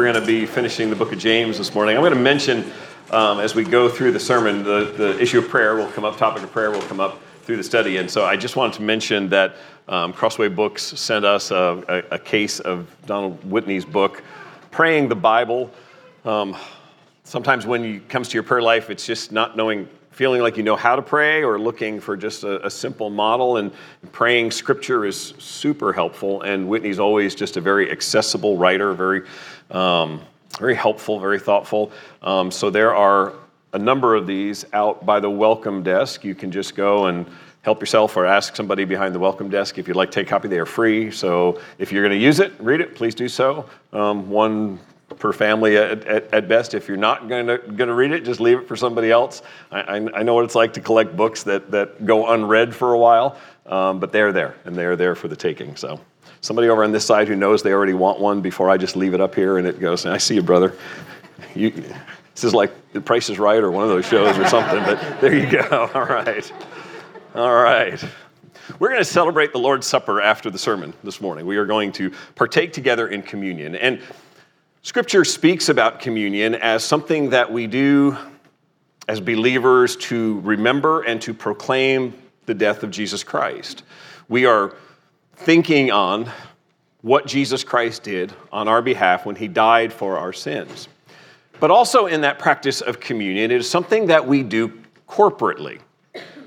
We're going to be finishing the book of James this morning. I'm going to mention um, as we go through the sermon, the, the issue of prayer will come up, topic of prayer will come up through the study. And so I just wanted to mention that um, Crossway Books sent us a, a, a, case of Donald Whitney's book, Praying the Bible. Um, sometimes when it comes to your prayer life, it's just not knowing feeling like you know how to pray or looking for just a, a, simple model. And praying scripture is super helpful. And Whitney's always just a very accessible writer, very um, very helpful, very thoughtful. Um, so there are a number of these out by the welcome desk. You can just go and help yourself or ask somebody behind the welcome desk if you'd like to take a copy. They are free. So if you're going to use it, read it, please do so. Um, one per family at, at, at, best. If you're not going to, read it, just leave it for somebody else. I, I, I, know what it's like to collect books that, that go unread for a while, um, but they're there, and they're there for the taking. So somebody over on this side who knows they already want one before I just leave it up here and it goes, I see you, brother. You, this is like The Price is Right or one of those shows or something, but there you go. All right. All right. We're going to celebrate the Lord's Supper after the sermon this morning. We are going to partake together in communion. And Scripture speaks about communion as something that we do as believers to remember and to proclaim the death of Jesus Christ. We are thinking on what Jesus Christ did on our behalf when he died for our sins. But also in that practice of communion, it is something that we do corporately.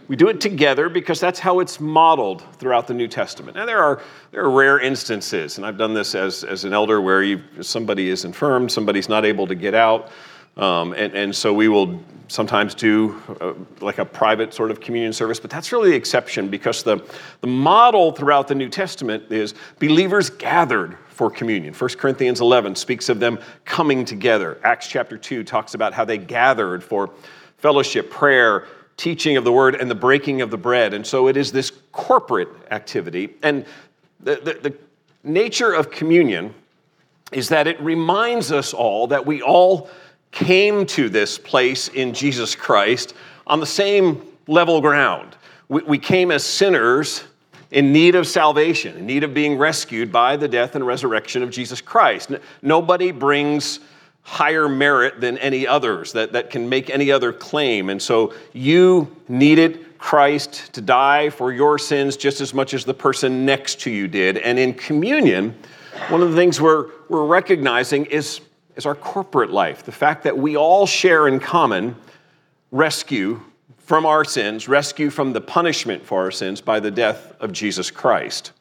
We do it together because that's how it's modeled throughout the New Testament. Now, there are, there are rare instances, and I've done this as, as an elder where somebody is infirmed, somebody's not able to get out, um, and, and so we will sometimes do uh, like a private sort of communion service, but that's really the exception because the, the model throughout the New Testament is believers gathered for communion. 1 Corinthians 11 speaks of them coming together. Acts chapter 2 talks about how they gathered for fellowship, prayer, teaching of the word, and the breaking of the bread. And so it is this corporate activity. And the, the, the nature of communion is that it reminds us all that we all came to this place in Jesus Christ on the same level ground. We, we came as sinners in need of salvation, in need of being rescued by the death and resurrection of Jesus Christ. Nobody brings higher merit than any others that, that can make any other claim. And so you needed Christ to die for your sins just as much as the person next to you did. And in communion, one of the things we're, we're recognizing is is our corporate life. The fact that we all share in common rescue from our sins, rescue from the punishment for our sins by the death of Jesus Christ.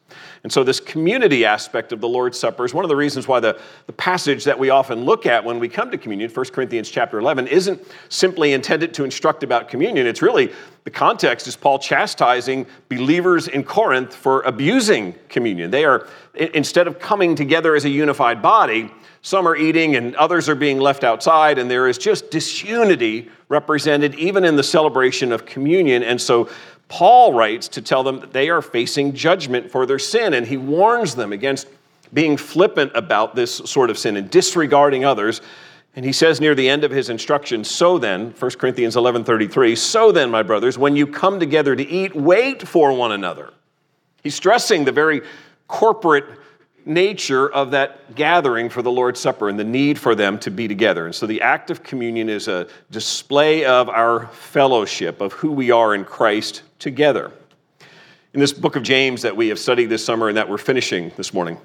And so, this community aspect of the Lord's Supper is one of the reasons why the, the passage that we often look at when we come to communion, 1 Corinthians chapter 11, isn't simply intended to instruct about communion. It's really the context is Paul chastising believers in Corinth for abusing communion. They are, instead of coming together as a unified body, some are eating and others are being left outside, and there is just disunity represented even in the celebration of communion. And so Paul writes to tell them that they are facing judgment for their sin, and he warns them against being flippant about this sort of sin and disregarding others. And he says near the end of his instructions, so then, 1 Corinthians 11:33, so then, my brothers, when you come together to eat, wait for one another. He's stressing the very corporate nature of that gathering for the Lord's Supper and the need for them to be together. And so the act of communion is a display of our fellowship, of who we are in Christ together. In this book of James that we have studied this summer and that we're finishing this morning,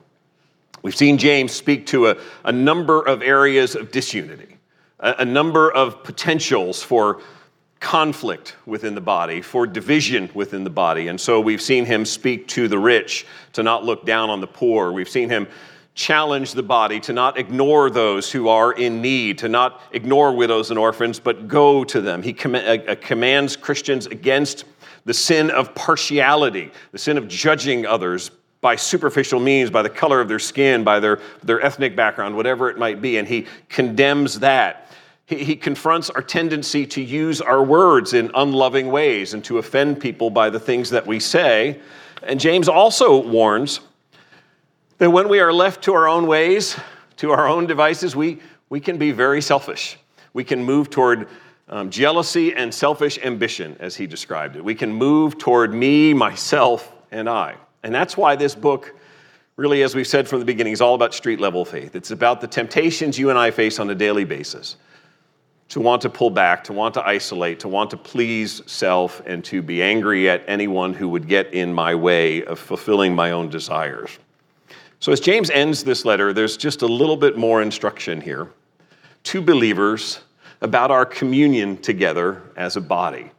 we've seen James speak to a, a number of areas of disunity, a, a number of potentials for conflict within the body, for division within the body. And so we've seen him speak to the rich to not look down on the poor. We've seen him challenge the body to not ignore those who are in need, to not ignore widows and orphans, but go to them. He com- uh, commands Christians against the sin of partiality, the sin of judging others by superficial means, by the color of their skin, by their, their ethnic background, whatever it might be. And he condemns that. He, confronts our tendency to use our words in unloving ways and to offend people by the things that we say. And James also warns that when we are left to our own ways, to our own devices, we, we can be very selfish. We can move toward um, jealousy and selfish ambition, as he described it. We can move toward me, myself, and I. And that's why this book really, as we've said from the beginning, is all about street level faith. It's about the temptations you and I face on a daily basis to want to pull back, to want to isolate, to want to please self, and to be angry at anyone who would get in my way of fulfilling my own desires. So, as James ends this letter, there's just a little bit more instruction here to believers about our communion together as a body,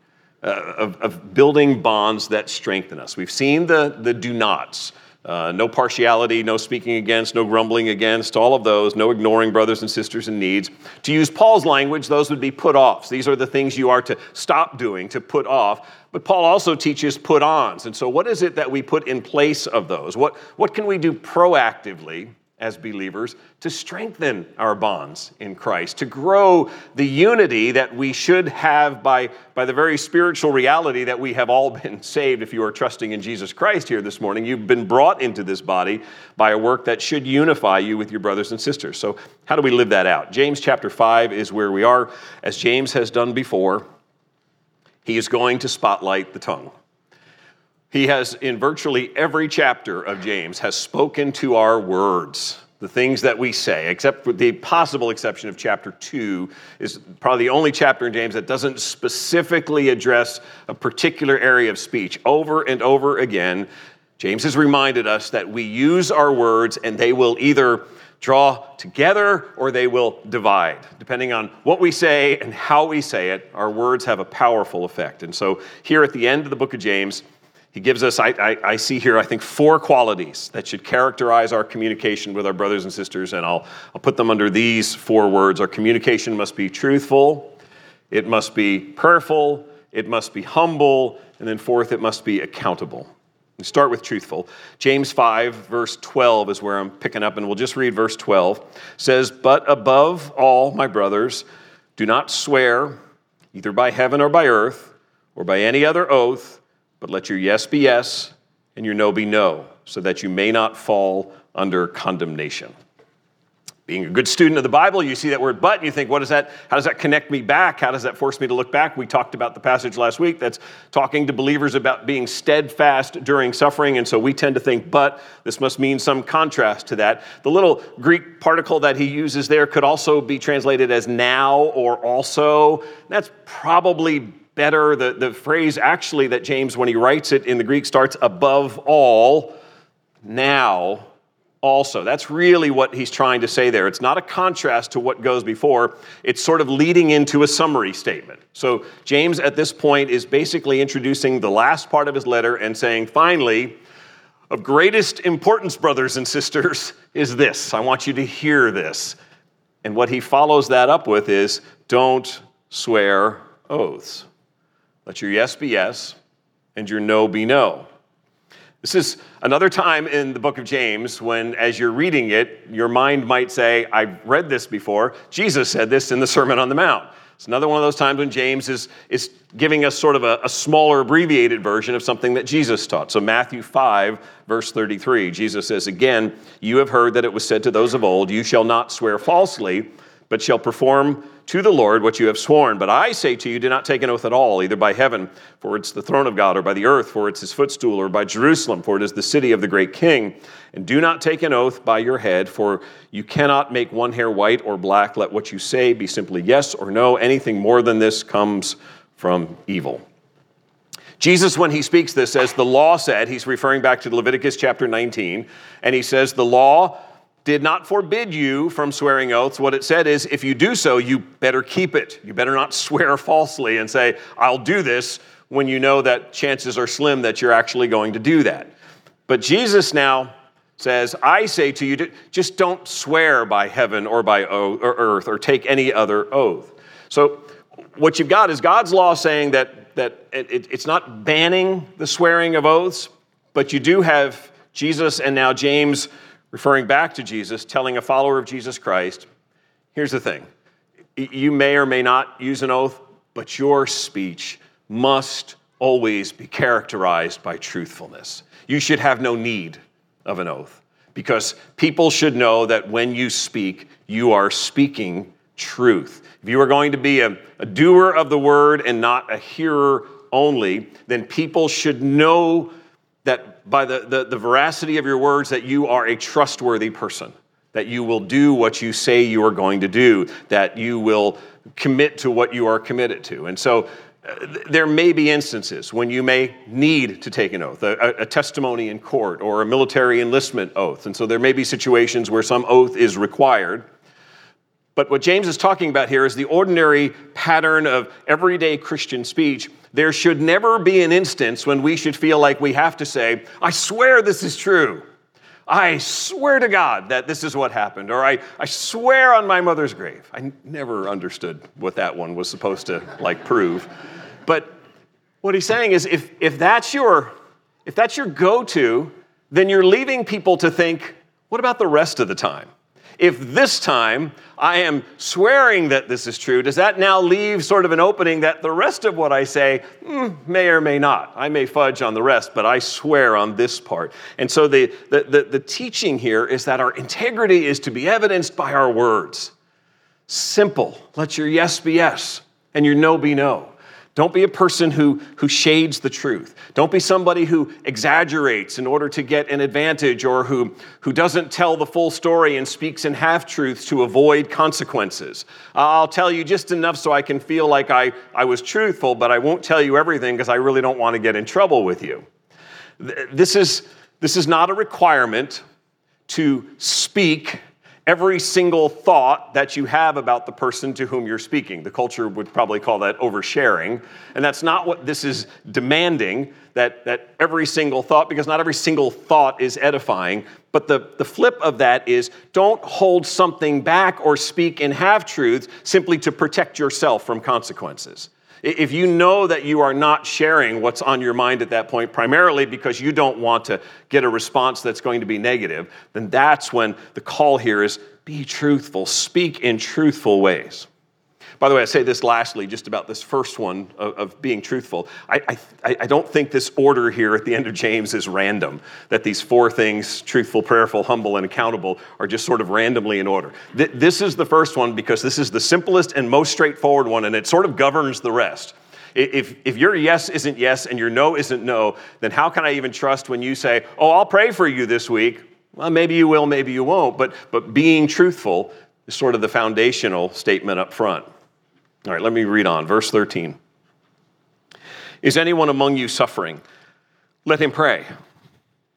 uh, of, of building bonds that strengthen us. We've seen the, the do nots uh, no partiality, no speaking against, no grumbling against, all of those, no ignoring brothers and sisters in needs. To use Paul's language, those would be put offs. These are the things you are to stop doing, to put off. But Paul also teaches put ons. And so, what is it that we put in place of those? What, what can we do proactively as believers to strengthen our bonds in Christ, to grow the unity that we should have by, by the very spiritual reality that we have all been saved. If you are trusting in Jesus Christ here this morning, you've been brought into this body by a work that should unify you with your brothers and sisters. So, how do we live that out? James chapter 5 is where we are. As James has done before, he is going to spotlight the tongue. He has, in virtually every chapter of James, has spoken to our words, the things that we say, except for the possible exception of chapter 2, is probably the only chapter in James that doesn't specifically address a particular area of speech. Over and over again, James has reminded us that we use our words and they will either draw together or they will divide. Depending on what we say and how we say it, our words have a powerful effect. And so, here at the end of the book of James, he gives us, I, I, I, see here, I think, four qualities that should characterize our communication with our brothers and sisters, and I'll, I'll put them under these four words. Our communication must be truthful, it must be prayerful, it must be humble, and then fourth, it must be accountable. We start with truthful. James 5, verse 12 is where I'm picking up, and we'll just read verse 12. It says, But above all, my brothers, do not swear either by heaven or by earth or by any other oath but let your yes be yes and your no be no, so that you may not fall under condemnation. Being a good student of the Bible, you see that word but and you think, what is that? How does that connect me back? How does that force me to look back? We talked about the passage last week that's talking to believers about being steadfast during suffering. And so we tend to think, but this must mean some contrast to that. The little Greek particle that he uses there could also be translated as now or also. That's probably better. The, the phrase actually that James, when he writes it in the Greek, starts above all, now also. That's really what he's trying to say there. It's not a contrast to what goes before, it's sort of leading into a summary statement. So, James at this point is basically introducing the last part of his letter and saying, finally, of greatest importance, brothers and sisters, is this. I want you to hear this. And what he follows that up with is don't swear oaths. Let your yes be yes and your no be no. This is another time in the book of James when, as you're reading it, your mind might say, I've read this before. Jesus said this in the Sermon on the Mount. It's another one of those times when James is, is giving us sort of a, a smaller, abbreviated version of something that Jesus taught. So, Matthew 5, verse 33, Jesus says, Again, you have heard that it was said to those of old, You shall not swear falsely, but shall perform to the Lord what you have sworn. But I say to you, do not take an oath at all, either by heaven, for it's the throne of God, or by the earth, for it's his footstool, or by Jerusalem, for it is the city of the great king. And do not take an oath by your head, for you cannot make one hair white or black. Let what you say be simply yes or no. Anything more than this comes from evil. Jesus, when he speaks this, says, The law said, he's referring back to Leviticus chapter 19, and he says, The law did not forbid you from swearing oaths. What it said is, if you do so, you better keep it. You better not swear falsely and say, I'll do this, when you know that chances are slim that you're actually going to do that. But Jesus now says, I say to you, just don't swear by heaven or by earth or take any other oath. So, what you've got is God's law saying that, that it, it's not banning the swearing of oaths, but you do have Jesus and now James referring back to Jesus, telling a follower of Jesus Christ, here's the thing you may or may not use an oath, but your speech must always be characterized by truthfulness. You should have no need of an oath because people should know that when you speak, you are speaking truth. If you are going to be a, a doer of the word and not a hearer only, then people should know that by the, the, the veracity of your words that you are a trustworthy person, that you will do what you say you are going to do, that you will commit to what you are committed to. And so uh, there may be instances when you may need to take an oath, a, a, testimony in court or a military enlistment oath. And so there may be situations where some oath is required. But what James is talking about here is the ordinary pattern of everyday Christian speech. There should never be an instance when we should feel like we have to say, I swear this is true. I swear to God that this is what happened. Or I, I swear on my mother's grave. I never understood what that one was supposed to like prove. But what he's saying is if, if that's your if that's your go-to, then you're leaving people to think, what about the rest of the time? If this time I am swearing that this is true, does that now leave sort of an opening that the rest of what I say mm, may or may not? I may fudge on the rest, but I swear on this part. And so the, the, the, the teaching here is that our integrity is to be evidenced by our words. Simple. Let your yes be yes and your no be no. Don't be a person who, who shades the truth. Don't be somebody who exaggerates in order to get an advantage or who, who doesn't tell the full story and speaks in half truths to avoid consequences. I'll tell you just enough so I can feel like I, I was truthful, but I won't tell you everything because I really don't want to get in trouble with you. This is, this is not a requirement to speak every single thought that you have about the person to whom you're speaking. The culture would probably call that oversharing. And that's not what this is demanding, that, that every single thought, because not every single thought is edifying. But the, the flip of that is don't hold something back or speak in half truths simply to protect yourself from consequences. If you know that you are not sharing what's on your mind at that point, primarily because you don't want to get a response that's going to be negative, then that's when the call here is be truthful, speak in truthful ways. By the way, I say this lastly, just about this first one of, of being truthful. I, I, I, don't think this order here at the end of James is random, that these four things truthful, prayerful, humble, and accountable are just sort of randomly in order. Th- this is the first one because this is the simplest and most straightforward one, and it sort of governs the rest. If, if your yes isn't yes and your no isn't no, then how can I even trust when you say, Oh, I'll pray for you this week? Well, maybe you will, maybe you won't, but, but being truthful is sort of the foundational statement up front. All right, let me read on. Verse 13. Is anyone among you suffering? Let him pray.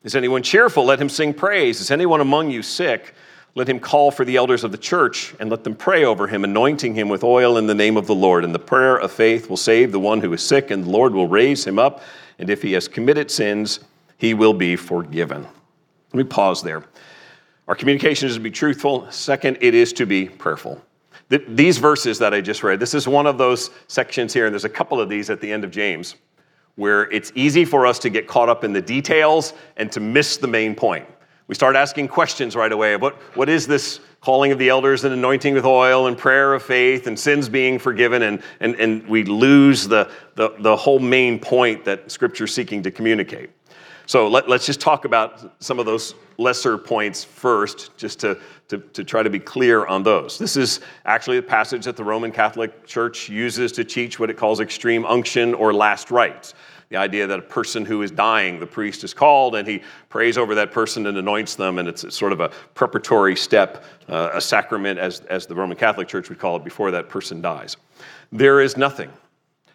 Is anyone cheerful? Let him sing praise. Is anyone among you sick? Let him call for the elders of the church and let them pray over him, anointing him with oil in the name of the Lord. And the prayer of faith will save the one who is sick, and the Lord will raise him up. And if he has committed sins, he will be forgiven. Let me pause there. Our communication is to be truthful. Second, it is to be prayerful these verses that I just read, this is one of those sections here, and there's a couple of these at the end of James, where it's easy for us to get caught up in the details and to miss the main point. We start asking questions right away. What, what is this calling of the elders and anointing with oil and prayer of faith and sins being forgiven? And, and, and we lose the, the, the whole main point that Scripture's seeking to communicate. So let, us just talk about some of those lesser points first, just to, to, to, try to be clear on those. This is actually a passage that the Roman Catholic Church uses to teach what it calls extreme unction or last rites. The idea that a person who is dying, the priest is called and he prays over that person and anoints them, and it's sort of a preparatory step, uh, a sacrament, as, as the Roman Catholic Church would call it, before that person dies. There is nothing,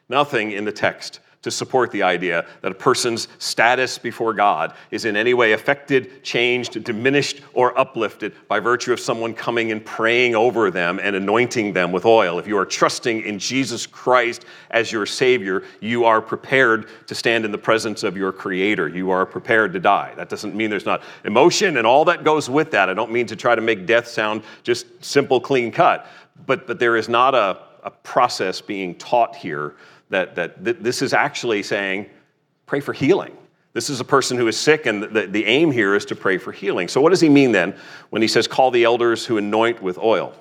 nothing in the text to support the idea that a person's status before God is in any way affected, changed, diminished, or uplifted by virtue of someone coming and praying over them and anointing them with oil. If you are trusting in Jesus Christ as your Savior, you are prepared to stand in the presence of your Creator. You are prepared to die. That doesn't mean there's not emotion and all that goes with that. I don't mean to try to make death sound just simple, clean cut, but, but there is not a, a process being taught here that, that th- this is actually saying, pray for healing. This is a person who is sick, and the, the aim here is to pray for healing. So, what does he mean then when he says, call the elders who anoint with oil?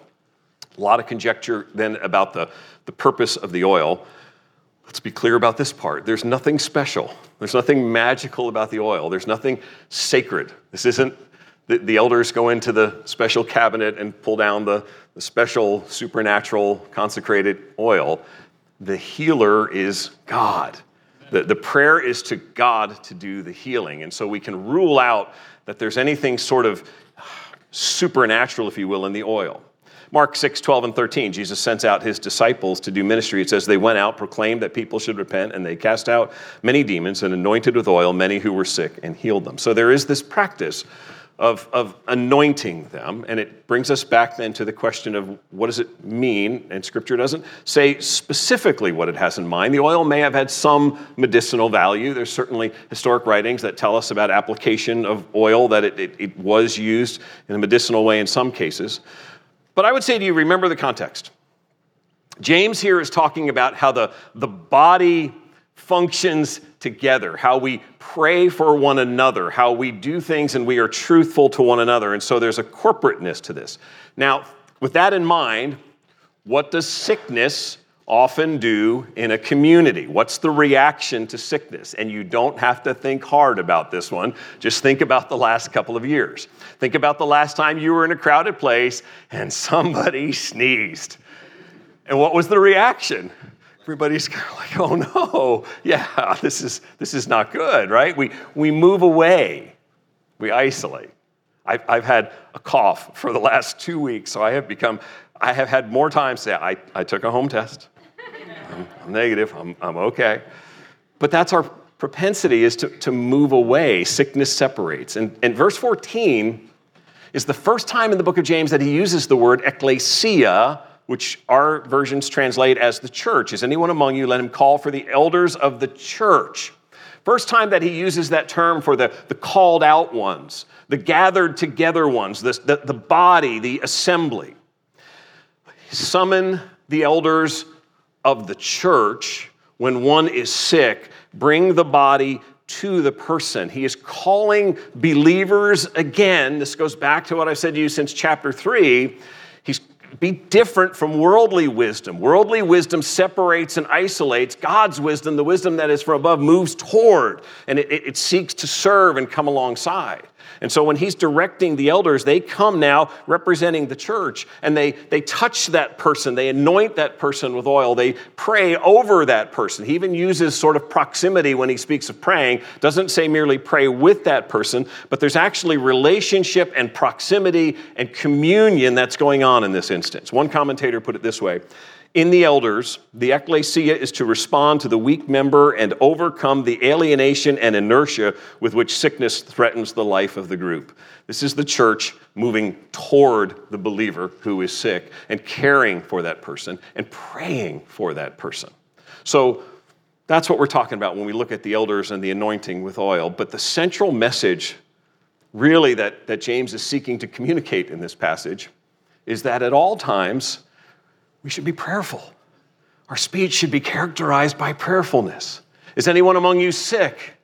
A lot of conjecture then about the, the purpose of the oil. Let's be clear about this part. There's nothing special. There's nothing magical about the oil. There's nothing sacred. This isn't the, the elders go into the special cabinet and pull down the, the special supernatural consecrated oil the healer is God. The, the prayer is to God to do the healing. And so we can rule out that there's anything sort of supernatural, if you will, in the oil. Mark 6, 12, and 13, Jesus sends out his disciples to do ministry. It says, They went out, proclaimed that people should repent, and they cast out many demons and anointed with oil many who were sick and healed them. So there is this practice of, of anointing them. And it brings us back then to the question of what does it mean? And Scripture doesn't say specifically what it has in mind. The oil may have had some medicinal value. There's certainly historic writings that tell us about application of oil, that it, it, it was used in a medicinal way in some cases. But I would say to you, remember the context. James here is talking about how the, the body functions together, how we pray for one another, how we do things and we are truthful to one another. And so there's a corporateness to this. Now, with that in mind, what does sickness often do in a community? What's the reaction to sickness? And you don't have to think hard about this one. Just think about the last couple of years. Think about the last time you were in a crowded place and somebody sneezed. And what was the reaction? Everybody's kind of like, oh no, yeah, this is, this is not good, right? We, we move away, we isolate. I've, I've had a cough for the last two weeks, so I have become, I have had more time say, I, I took a home test. I'm, I'm negative, I'm, I'm okay. But that's our propensity is to, to move away. Sickness separates. And, and verse 14 is the first time in the book of James that he uses the word ecclesia, which our versions translate as the church. Is anyone among you? Let him call for the elders of the church. First time that he uses that term for the, the called out ones, the gathered together ones, the, the, the body, the assembly. Summon the elders of the church when one is sick, bring the body to the person. He is calling believers again. This goes back to what I've said to you since chapter 3. Be different from worldly wisdom. Worldly wisdom separates and isolates. God's wisdom, the wisdom that is from above, moves toward and it, it, it seeks to serve and come alongside. And so when he's directing the elders, they come now representing the church and they, they touch that person, they anoint that person with oil, they pray over that person. He even uses sort of proximity when he speaks of praying. Doesn't say merely pray with that person, but there's actually relationship and proximity and communion that's going on in this instance. One commentator put it this way in the elders, the ecclesia is to respond to the weak member and overcome the alienation and inertia with which sickness threatens the life of the group. This is the church moving toward the believer who is sick and caring for that person and praying for that person. So that's what we're talking about when we look at the elders and the anointing with oil. But the central message, really, that, that James is seeking to communicate in this passage is that at all times, we should be prayerful. Our speech should be characterized by prayerfulness. Is anyone among you sick?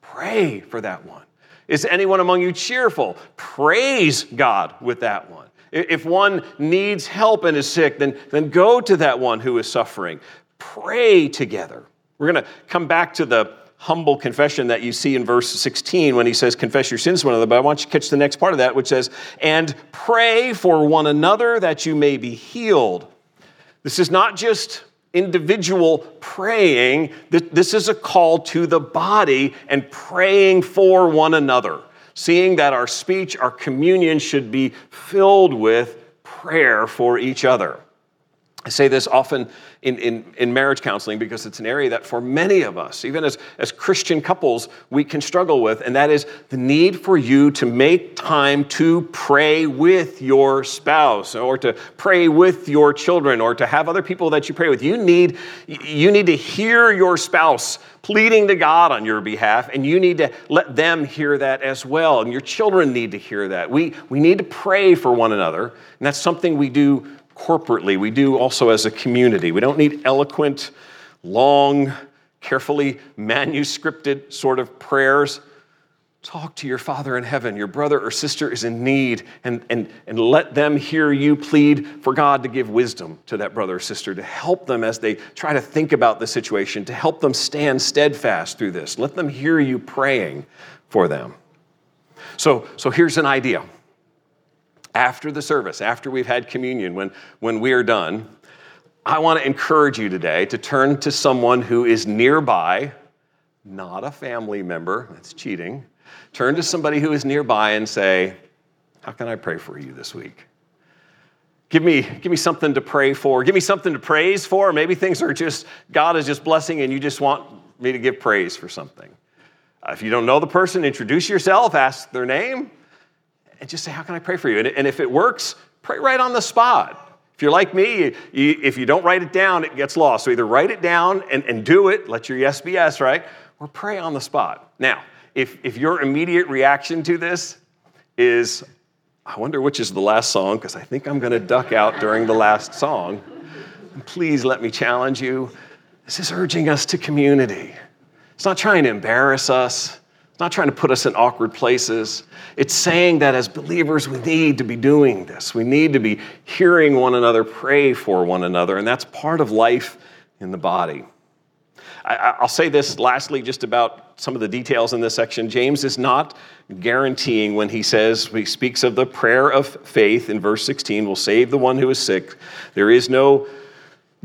Pray for that one. Is anyone among you cheerful? Praise God with that one. If one needs help and is sick, then, then go to that one who is suffering. Pray together. We're going to come back to the humble confession that you see in verse 16 when he says, Confess your sins to one another. But I want you to catch the next part of that, which says, And pray for one another that you may be healed. This is not just individual praying, this is a call to the body and praying for one another, seeing that our speech, our communion should be filled with prayer for each other. I say this often in, in, in, marriage counseling because it's an area that for many of us, even as, as Christian couples, we can struggle with, and that is the need for you to make time to pray with your spouse or to pray with your children or to have other people that you pray with. You need, you need to hear your spouse pleading to God on your behalf, and you need to let them hear that as well. And your children need to hear that. We, we need to pray for one another, and that's something we do corporately, we do also as a community. We don't need eloquent, long, carefully manuscripted sort of prayers. Talk to your Father in heaven. Your brother or sister is in need, and, and, and let them hear you plead for God to give wisdom to that brother or sister, to help them as they try to think about the situation, to help them stand steadfast through this. Let them hear you praying for them. So, so here's an idea after the service, after we've had communion, when, when we are done, I want to encourage you today to turn to someone who is nearby not a family member, that's cheating. Turn to somebody who is nearby and say, How can I pray for you this week? Give me, give me something to pray for. Give me something to praise for. Maybe things are just, God is just blessing and you just want me to give praise for something. If you don't know the person, introduce yourself, ask their name, and just say, How can I pray for you? And, if it works, pray right on the spot. If you're like me, you, if you don't write it down, it gets lost. So either write it down and, and do it, let your yes be yes, right? Or pray on the spot. Now, if, if your immediate reaction to this is, I wonder which is the last song, because I think I'm going to duck out during the last song, please let me challenge you. This is urging us to community. It's not trying to embarrass us. It's not trying to put us in awkward places. It's saying that as believers, we need to be doing this. We need to be hearing one another pray for one another, and that's part of life in the body. I, will say this lastly, just about some of the details in this section. James is not guaranteeing when he says, he speaks of the prayer of faith in verse 16, will save the one who is sick. There is no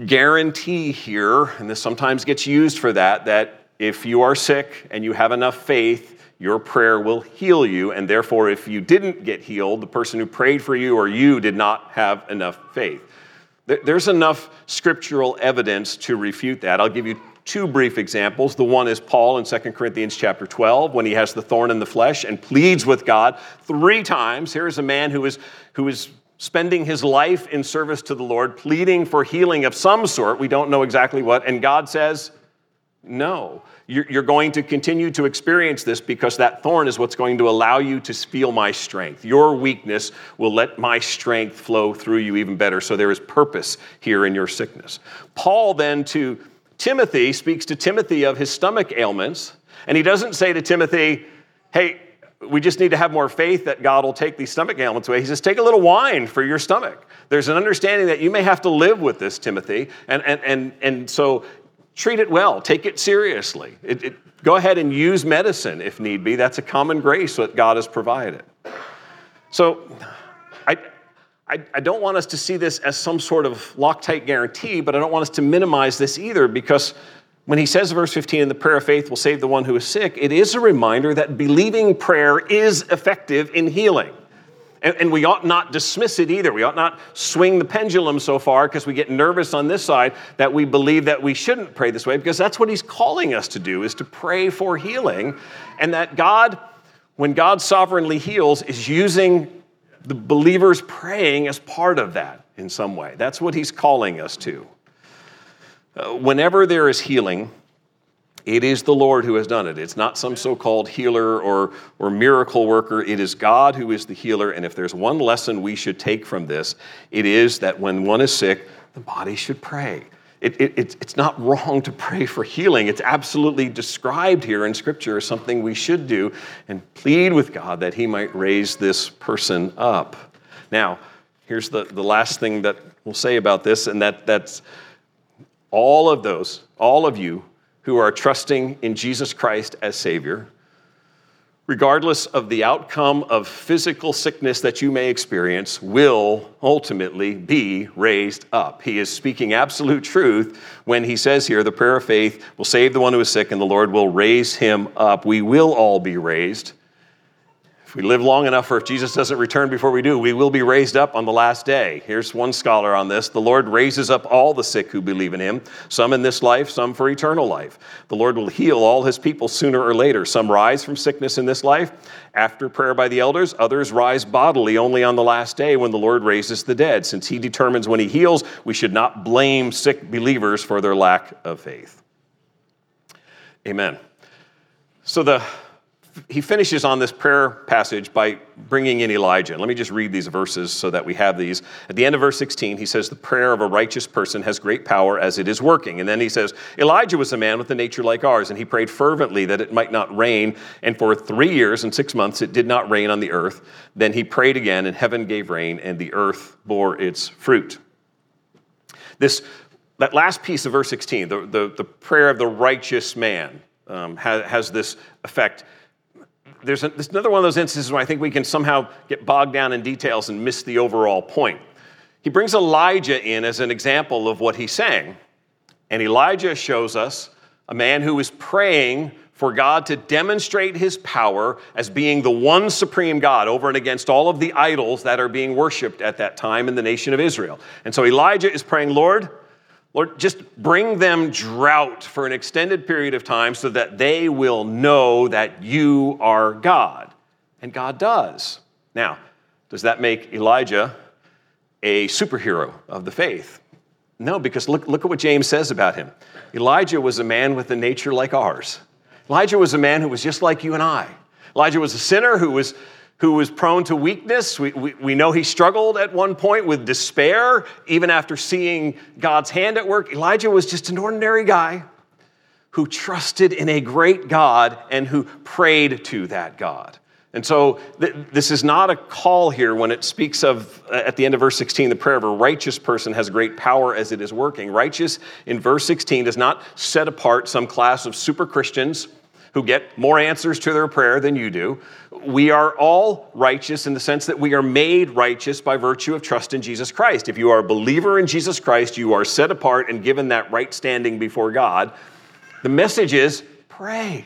guarantee here, and this sometimes gets used for that, that if you are sick and you have enough faith, your prayer will heal you. And therefore, if you didn't get healed, the person who prayed for you or you did not have enough faith. There's enough scriptural evidence to refute that. I'll give you two brief examples. The one is Paul in 2 Corinthians chapter 12 when he has the thorn in the flesh and pleads with God three times. Here's a man who is, who is spending his life in service to the Lord, pleading for healing of some sort. We don't know exactly what. And God says, no. You're going to continue to experience this because that thorn is what's going to allow you to feel my strength. Your weakness will let my strength flow through you even better. So there is purpose here in your sickness. Paul then to Timothy speaks to Timothy of his stomach ailments, and he doesn't say to Timothy, hey, we just need to have more faith that God will take these stomach ailments away. He says, take a little wine for your stomach. There's an understanding that you may have to live with this, Timothy. And, and, and, and so treat it well, take it seriously. It, it, go ahead and use medicine if need be. That's a common grace that God has provided. So, I, I, I, don't want us to see this as some sort of Loctite guarantee, but I don't want us to minimize this either because when he says, verse 15, in the prayer of faith will save the one who is sick, it is a reminder that believing prayer is effective in healing. And, and, we ought not dismiss it either. We ought not swing the pendulum so far because we get nervous on this side that we believe that we shouldn't pray this way because that's what he's calling us to do is to pray for healing and that God when God sovereignly heals is using the believers praying as part of that in some way. That's what he's calling us to. Uh, whenever there is healing, it is the Lord who has done it. It's not some so called healer or, or miracle worker. It is God who is the healer. And if there's one lesson we should take from this, it is that when one is sick, the body should pray. It, it, it's, it's not wrong to pray for healing. It's absolutely described here in Scripture as something we should do and plead with God that He might raise this person up. Now, here's the, the last thing that we'll say about this, and that, that's all of those, all of you who are trusting in Jesus Christ as Savior, regardless of the outcome of physical sickness that you may experience, will ultimately be raised up. He is speaking absolute truth when he says here, the prayer of faith will save the one who is sick, and the Lord will raise him up. We will all be raised. If we live long enough, or if Jesus doesn't return before we do, we will be raised up on the last day. Here's one scholar on this The Lord raises up all the sick who believe in him, some in this life, some for eternal life. The Lord will heal all his people sooner or later. Some rise from sickness in this life after prayer by the elders, others rise bodily only on the last day when the Lord raises the dead. Since he determines when he heals, we should not blame sick believers for their lack of faith. Amen. So the he finishes on this prayer passage by bringing in Elijah. Let me just read these verses so that we have these. At the end of verse 16, he says, The prayer of a righteous person has great power as it is working. And then he says, Elijah was a man with a nature like ours, and he prayed fervently that it might not rain. And for three years and six months it did not rain on the earth. Then he prayed again, and heaven gave rain, and the earth bore its fruit. This, that last piece of verse 16, the, the, the prayer of the righteous man, um, has, has this effect there's, a, there's another one of those instances where I think we can somehow get bogged down in details and miss the overall point. He brings Elijah in as an example of what he's saying. And Elijah shows us a man who is praying for God to demonstrate his power as being the one supreme God over and against all of the idols that are being worshiped at that time in the nation of Israel. And so Elijah is praying, Lord, Lord, just bring them drought for an extended period of time so that they will know that you are God. And God does. Now, does that make Elijah a superhero of the faith? No, because look, look at what James says about him. Elijah was a man with a nature like ours. Elijah was a man who was just like you and I. Elijah was a sinner who was, who was prone to weakness. We, we, we know he struggled at one point with despair, even after seeing God's hand at work. Elijah was just an ordinary guy who trusted in a great God and who prayed to that God. And so th- this is not a call here when it speaks of, uh, at the end of verse 16, the prayer of a righteous person has great power as it is working. Righteous in verse 16 does not set apart some class of super Christians who get more answers to their prayer than you do. We are all righteous in the sense that we are made righteous by virtue of trust in Jesus Christ. If you are a believer in Jesus Christ, you are set apart and given that right standing before God. The message is pray.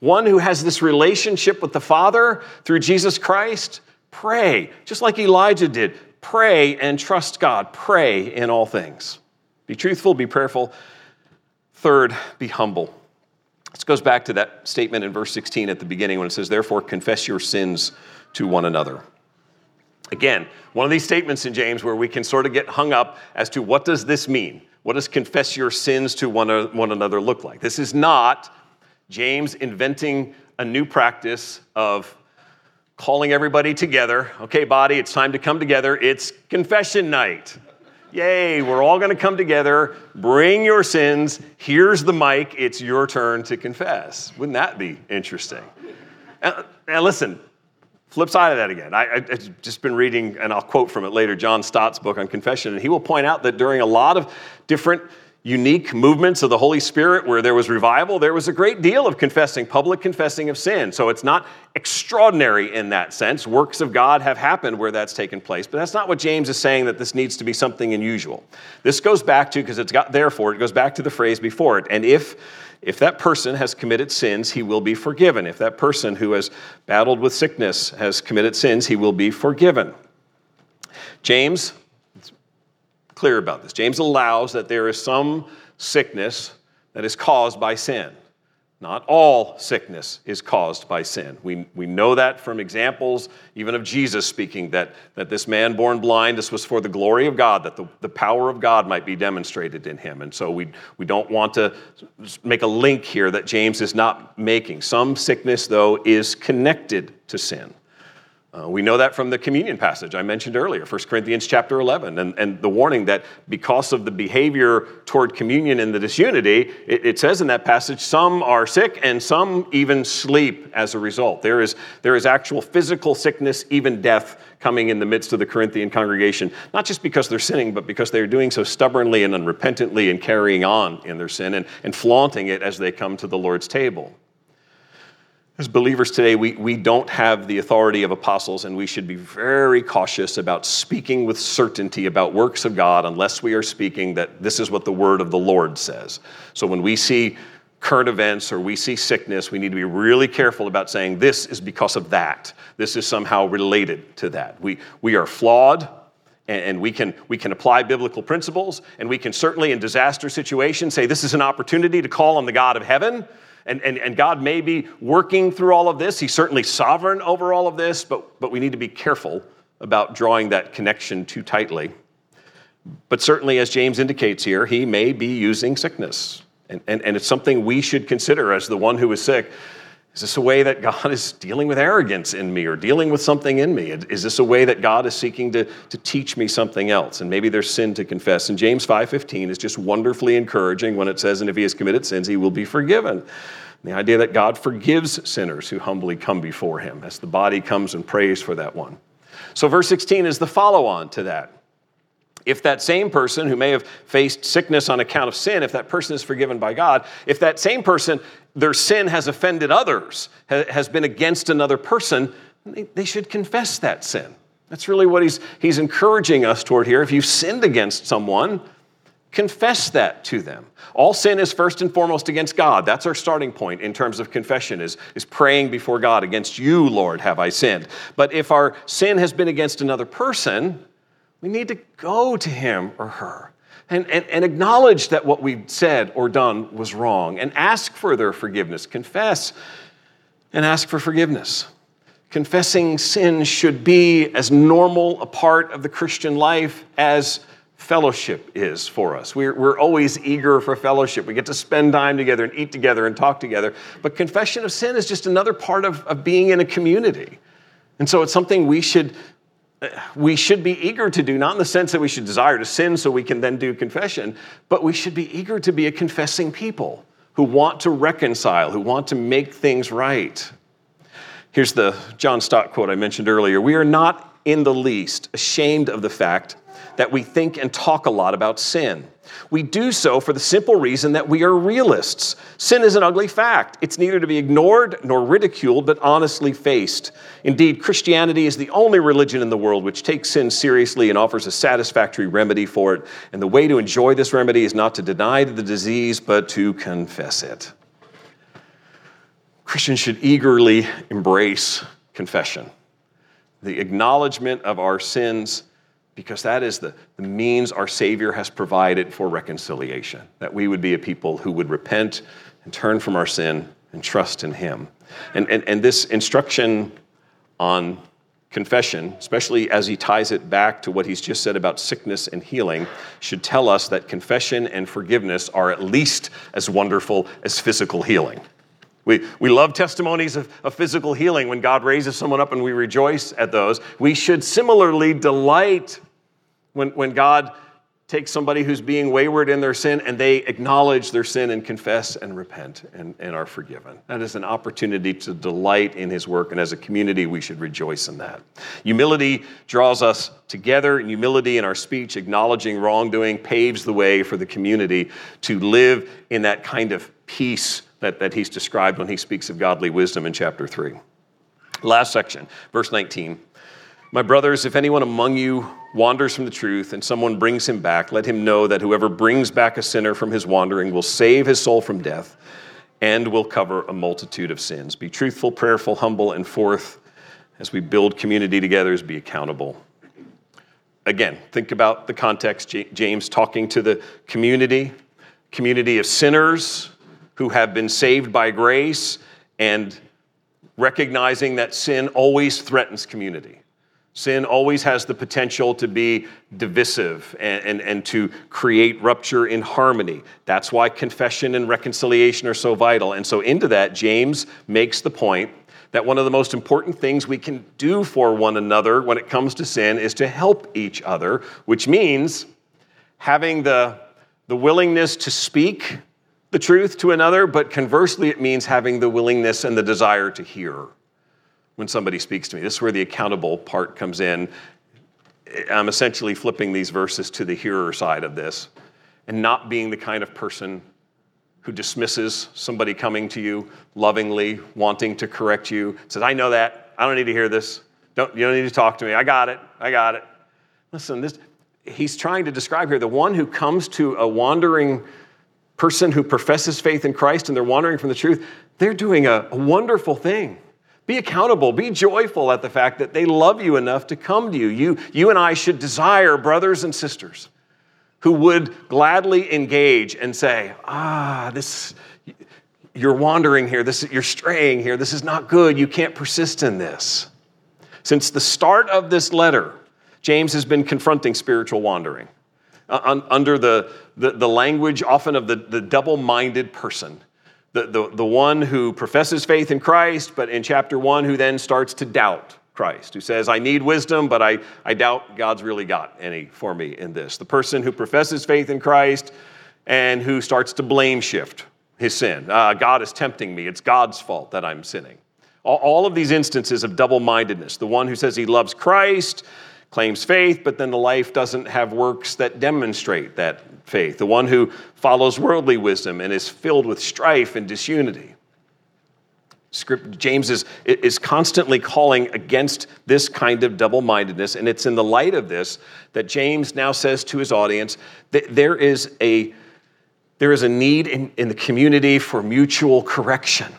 One who has this relationship with the Father through Jesus Christ, pray, just like Elijah did. Pray and trust God. Pray in all things. Be truthful, be prayerful. Third, be humble. This goes back to that statement in verse 16 at the beginning when it says, Therefore, confess your sins to one another. Again, one of these statements in James where we can sort of get hung up as to what does this mean? What does confess your sins to one, one another look like? This is not James inventing a new practice of calling everybody together. Okay, body, it's time to come together. It's confession night. Yay, we're all going to come together. Bring your sins. Here's the mic. It's your turn to confess. Wouldn't that be interesting? Uh, and, and listen, flip side of that again. I, have just been reading, and I'll quote from it later, John Stott's book on confession, and he will point out that during a lot of different unique movements of the Holy Spirit where there was revival, there was a great deal of confessing, public confessing of sin. So it's not extraordinary in that sense. Works of God have happened where that's taken place, but that's not what James is saying that this needs to be something unusual. This goes back to, because it's got therefore, it goes back to the phrase before it. And if if that person has committed sins, he will be forgiven. If that person who has battled with sickness has committed sins, he will be forgiven. James clear about this. James allows that there is some sickness that is caused by sin. Not all sickness is caused by sin. We, we know that from examples, even of Jesus speaking, that, that this man born blind, this was for the glory of God, that the, the power of God might be demonstrated in him. And so we, we don't want to make a link here that James is not making. Some sickness, though, is connected to sin. Uh, we know that from the communion passage I mentioned earlier, 1 Corinthians chapter 11, and, and the warning that because of the behavior toward communion and the disunity, it, it, says in that passage, some are sick and some even sleep as a result. There is, there is actual physical sickness, even death, coming in the midst of the Corinthian congregation, not just because they're sinning, but because they're doing so stubbornly and unrepentantly and carrying on in their sin and, and flaunting it as they come to the Lord's table. As believers today, we, we don't have the authority of apostles, and we should be very cautious about speaking with certainty about works of God unless we are speaking that this is what the word of the Lord says. So when we see current events or we see sickness, we need to be really careful about saying this is because of that. This is somehow related to that. We, we are flawed, and we can, we can apply biblical principles, and we can certainly, in disaster situations, say this is an opportunity to call on the God of heaven and, and, and God may be working through all of this. He's certainly sovereign over all of this, but, but we need to be careful about drawing that connection too tightly. But certainly, as James indicates here, he may be using sickness. And, and, and it's something we should consider as the one who is sick. Is this a way that God is dealing with arrogance in me or dealing with something in me? Is this a way that God is seeking to, to teach me something else? And maybe there's sin to confess. And James 5.15 is just wonderfully encouraging when it says, and if he has committed sins, he will be forgiven. The idea that God forgives sinners who humbly come before him as the body comes and prays for that one. So, verse 16 is the follow on to that. If that same person who may have faced sickness on account of sin, if that person is forgiven by God, if that same person, their sin has offended others, has been against another person, they should confess that sin. That's really what he's, he's encouraging us toward here. If you've sinned against someone, confess that to them. All sin is first and foremost against God. That's our starting point in terms of confession is, is praying before God, against you, Lord, have I sinned. But if our sin has been against another person, we need to go to him or her and, and, and acknowledge that what we've said or done was wrong and ask for their forgiveness. Confess and ask for forgiveness. Confessing sin should be as normal a part of the Christian life as fellowship is for us. We're, we're always eager for fellowship. We get to spend time together and eat together and talk together. But confession of sin is just another part of, of being in a community. And so it's something we should we should be eager to do, not in the sense that we should desire to sin so we can then do confession, but we should be eager to be a confessing people who want to reconcile, who want to make things right. Here's the John Stott quote I mentioned earlier We are not in the least ashamed of the fact that we think and talk a lot about sin. We do so for the simple reason that we are realists. Sin is an ugly fact. It's neither to be ignored nor ridiculed, but honestly faced. Indeed, Christianity is the only religion in the world which takes sin seriously and offers a satisfactory remedy for it. And the way to enjoy this remedy is not to deny the disease, but to confess it. Christians should eagerly embrace confession, the acknowledgement of our sins because that is the, the means our Savior has provided for reconciliation, that we would be a people who would repent and turn from our sin and trust in Him. And, and, and this instruction on confession, especially as he ties it back to what he's just said about sickness and healing, should tell us that confession and forgiveness are at least as wonderful as physical healing. We, we love testimonies of, of physical healing when God raises someone up and we rejoice at those. We should similarly delight when, when God takes somebody who's being wayward in their sin and they acknowledge their sin and confess and repent and, and are forgiven. That is an opportunity to delight in His work, and as a community, we should rejoice in that. Humility draws us together, and humility in our speech, acknowledging wrongdoing, paves the way for the community to live in that kind of peace that, that he's described when he speaks of godly wisdom in chapter 3. Last section, verse 19. My brothers, if anyone among you wanders from the truth and someone brings him back, let him know that whoever brings back a sinner from his wandering will save his soul from death and will cover a multitude of sins. Be truthful, prayerful, humble, and fourth as we build community together, is be accountable. Again, think about the context. James talking to the community, community of sinners who have been saved by grace and recognizing that sin always threatens community. Sin always has the potential to be divisive and, and, and, to create rupture in harmony. That's why confession and reconciliation are so vital. And so, into that, James makes the point that one of the most important things we can do for one another when it comes to sin is to help each other, which means having the, the willingness to speak the truth to another, but conversely, it means having the willingness and the desire to hear when somebody speaks to me. This is where the accountable part comes in. I'm essentially flipping these verses to the hearer side of this and not being the kind of person who dismisses somebody coming to you lovingly, wanting to correct you, says, I know that. I don't need to hear this. Don't, you don't need to talk to me. I got it. I got it. Listen, this, he's trying to describe here the one who comes to a wandering person who professes faith in Christ and they're wandering from the truth, they're doing a, a wonderful thing. Be accountable, be joyful at the fact that they love you enough to come to you. You, you and I should desire brothers and sisters who would gladly engage and say, Ah, this, you're wandering here, this, you're straying here, this is not good, you can't persist in this. Since the start of this letter, James has been confronting spiritual wandering uh, under the, the, the, language often of the, the double minded person. The, the, the one who professes faith in Christ, but in chapter one, who then starts to doubt Christ, who says, I need wisdom, but I, I doubt God's really got any for me in this. The person who professes faith in Christ and who starts to blame shift his sin. Uh, God is tempting me. It's God's fault that I'm sinning. All, all of these instances of double mindedness. The one who says he loves Christ, claims faith, but then the life doesn't have works that demonstrate that faith. The one who follows worldly wisdom and is filled with strife and disunity. James is, is constantly calling against this kind of double mindedness, and it's in the light of this that James now says to his audience that there is a, there is a need in, in the community for mutual correction,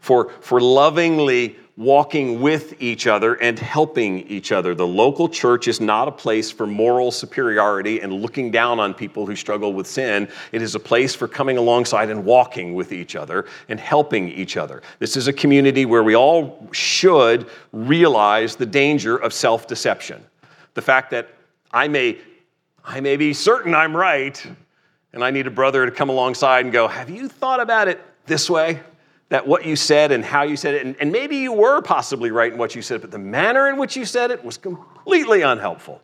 for, for lovingly walking with each other and helping each other. The local church is not a place for moral superiority and looking down on people who struggle with sin. It is a place for coming alongside and walking with each other and helping each other. This is a community where we all should realize the danger of self deception. The fact that I may, I may be certain I'm right, and I need a brother to come alongside and go, Have you thought about it this way? That what you said and how you said it, and, and maybe you were possibly right in what you said, but the manner in which you said it was completely unhelpful,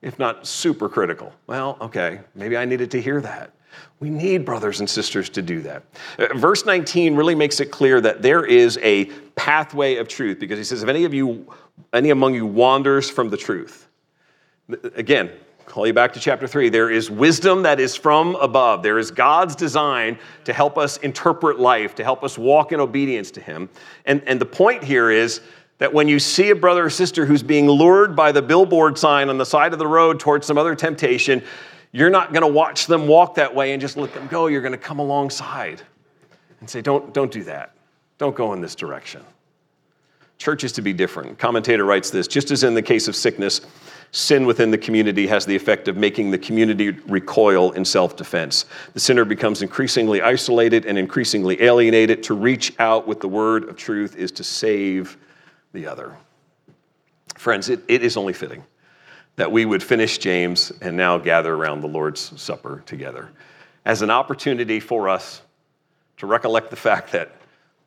if not super critical. Well, okay, maybe I needed to hear that. We need brothers and sisters to do that. Uh, verse 19 really makes it clear that there is a pathway of truth because he says, if any of you, any among you wanders from the truth, again, call you back to chapter 3. There is wisdom that is from above. There is God's design to help us interpret life, to help us walk in obedience to Him. And, and the point here is that when you see a brother or sister who's being lured by the billboard sign on the side of the road towards some other temptation, you're not going to watch them walk that way and just let them go. You're going to come alongside and say, don't, don't do that. Don't go in this direction. Church is to be different. Commentator writes this just as in the case of sickness, sin within the community has the effect of making the community recoil in self defense. The sinner becomes increasingly isolated and increasingly alienated. To reach out with the word of truth is to save the other. Friends, it, it is only fitting that we would finish James and now gather around the Lord's Supper together as an opportunity for us to recollect the fact that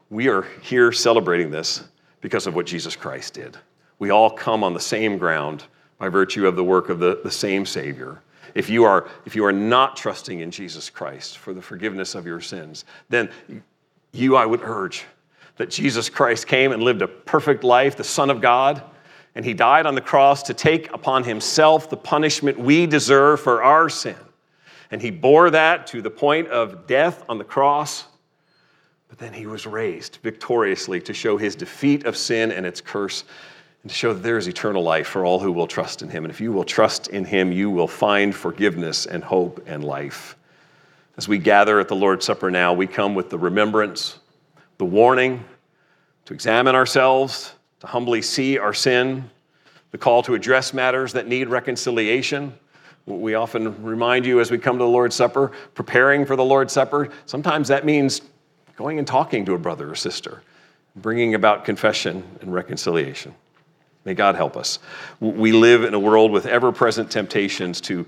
we are here celebrating this because of what Jesus Christ did. We all come on the same ground by virtue of the work of the, the same Savior. If you, are, if you are not trusting in Jesus Christ for the forgiveness of your sins, then you, I would urge that Jesus Christ came and lived a perfect life, the Son of God, and he died on the cross to take upon himself the punishment we deserve for our sin. And he bore that to the point of death on the cross, but then he was raised victoriously to show his defeat of sin and its curse and to show that there is eternal life for all who will trust in him. And if you will trust in him, you will find forgiveness and hope and life. As we gather at the Lord's Supper now, we come with the remembrance, the warning to examine ourselves, to humbly see our sin, the call to address matters that need reconciliation. We often remind you as we come to the Lord's Supper, preparing for the Lord's Supper, sometimes that means going and talking to a brother or sister, bringing about confession and reconciliation. May God help us. We live in a world with ever present temptations to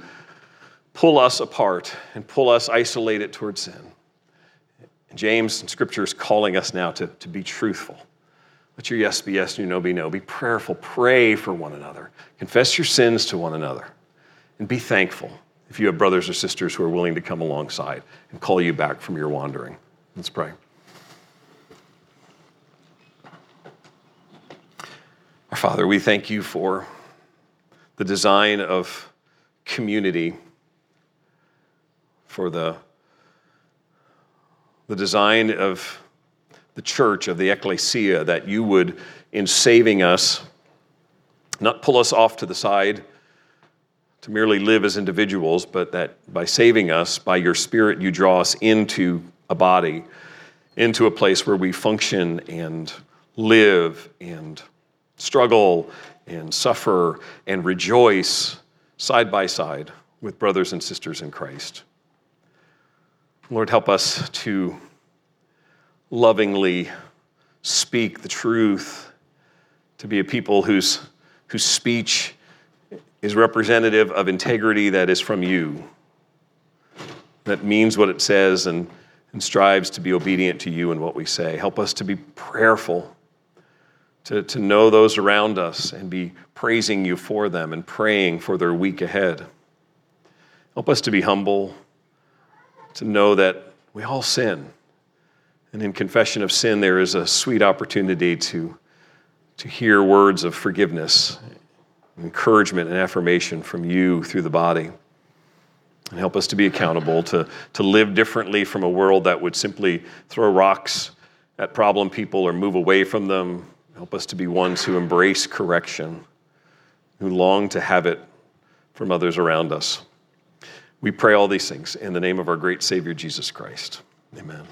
pull us apart and pull us isolated towards sin. James in Scripture is calling us now to, to be truthful. Let your yes be yes and your no be no. Be prayerful. Pray for one another. Confess your sins to one another. And be thankful if you have brothers or sisters who are willing to come alongside and call you back from your wandering. Let's pray. Our Father, we thank you for the design of community, for the, the design of the church, of the ecclesia, that you would, in saving us, not pull us off to the side to merely live as individuals, but that by saving us, by your Spirit, you draw us into a body, into a place where we function and live and struggle and suffer and rejoice side by side with brothers and sisters in Christ. Lord, help us to lovingly speak the truth, to be a people whose, whose speech is representative of integrity that is from you, that means what it says and, and strives to be obedient to you in what we say. Help us to be prayerful to, to know those around us and be praising you for them and praying for their week ahead. Help us to be humble, to know that we all sin. And in confession of sin, there is a sweet opportunity to, to hear words of forgiveness, encouragement, and affirmation from you through the body. And help us to be accountable, to, to live differently from a world that would simply throw rocks at problem people or move away from them. Help us to be ones who embrace correction, who long to have it from others around us. We pray all these things in the name of our great Savior, Jesus Christ. Amen.